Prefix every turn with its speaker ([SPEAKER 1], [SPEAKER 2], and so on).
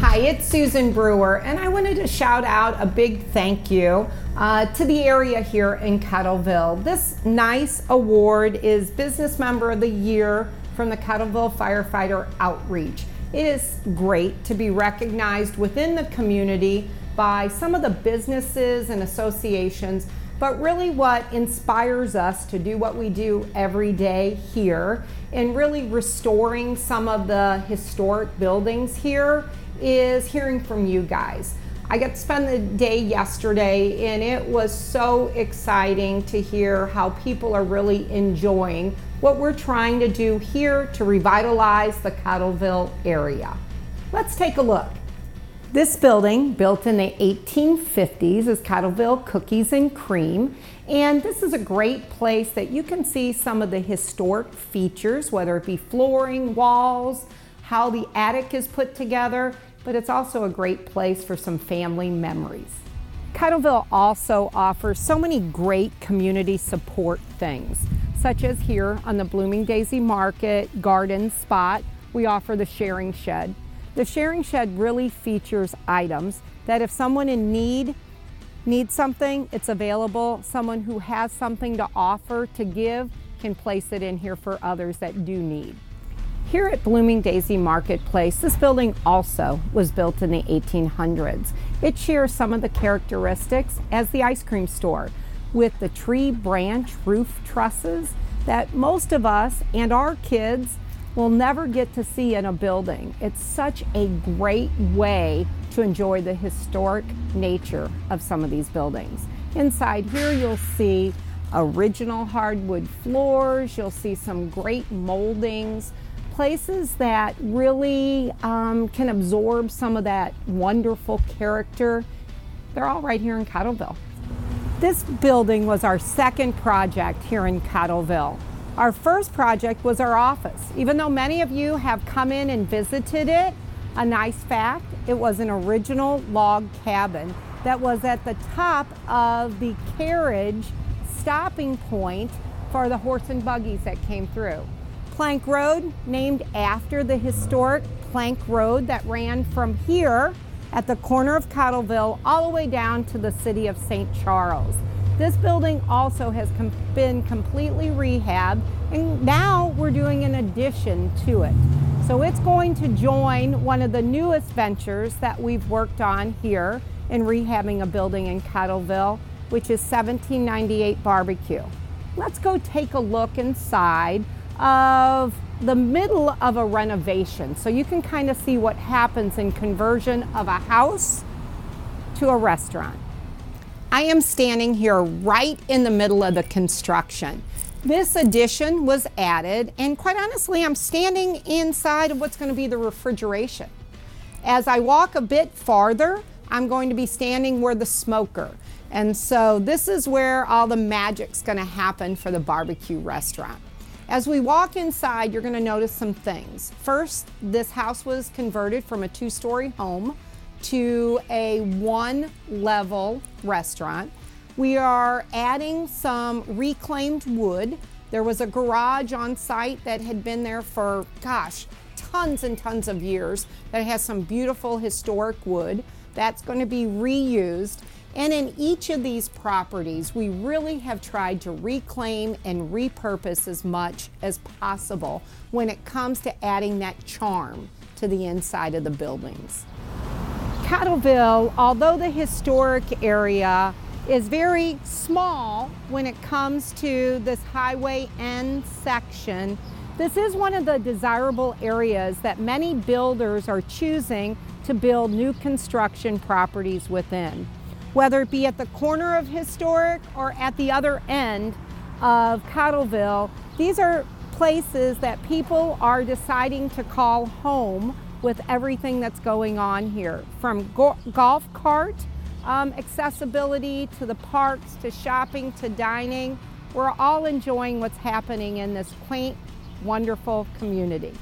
[SPEAKER 1] Hi, it's Susan Brewer, and I wanted to shout out a big thank you uh, to the area here in Cottleville. This nice award is Business Member of the Year from the Cottleville Firefighter Outreach. It is great to be recognized within the community by some of the businesses and associations, but really what inspires us to do what we do every day here and really restoring some of the historic buildings here is hearing from you guys. I got to spend the day yesterday and it was so exciting to hear how people are really enjoying what we're trying to do here to revitalize the Cottleville area. Let's take a look. This building, built in the 1850s, is Cottleville Cookies and Cream. And this is a great place that you can see some of the historic features, whether it be flooring, walls, how the attic is put together, but it's also a great place for some family memories. Cottleville also offers so many great community support things, such as here on the Blooming Daisy Market Garden Spot, we offer the Sharing Shed. The Sharing Shed really features items that if someone in need needs something, it's available. Someone who has something to offer, to give, can place it in here for others that do need. Here at Blooming Daisy Marketplace, this building also was built in the 1800s. It shares some of the characteristics as the ice cream store with the tree branch roof trusses that most of us and our kids will never get to see in a building. It's such a great way to enjoy the historic nature of some of these buildings. Inside here you'll see original hardwood floors, you'll see some great moldings, places that really um, can absorb some of that wonderful character. They're all right here in Cottleville. This building was our second project here in Cottleville. Our first project was our office. Even though many of you have come in and visited it, a nice fact, it was an original log cabin that was at the top of the carriage stopping point for the horse and buggies that came through. Plank Road, named after the historic Plank Road that ran from here at the corner of Cottleville all the way down to the city of St. Charles. This building also has com been completely rehabbed and now we're doing an addition to it. So it's going to join one of the newest ventures that we've worked on here in rehabbing a building in Cottleville, which is 1798 Barbecue. Let's go take a look inside of the middle of a renovation. So you can kind of see what happens in conversion of a house to a restaurant. I am standing here right in the middle of the construction. This addition was added, and quite honestly, I'm standing inside of what's going to be the refrigeration. As I walk a bit farther, I'm going to be standing where the smoker. And so this is where all the magic's going to happen for the barbecue restaurant. As we walk inside, you're going to notice some things. First, this house was converted from a two story home to a one level restaurant. We are adding some reclaimed wood. There was a garage on site that had been there for, gosh, tons and tons of years that has some beautiful historic wood. That's going to be reused. And in each of these properties, we really have tried to reclaim and repurpose as much as possible when it comes to adding that charm to the inside of the buildings. Cottleville, although the historic area is very small when it comes to this highway end section, this is one of the desirable areas that many builders are choosing to build new construction properties within whether it be at the corner of historic or at the other end of Cottleville. These are places that people are deciding to call home with everything that's going on here, from go golf cart um, accessibility to the parks to shopping to dining. We're all enjoying what's happening in this quaint, wonderful community.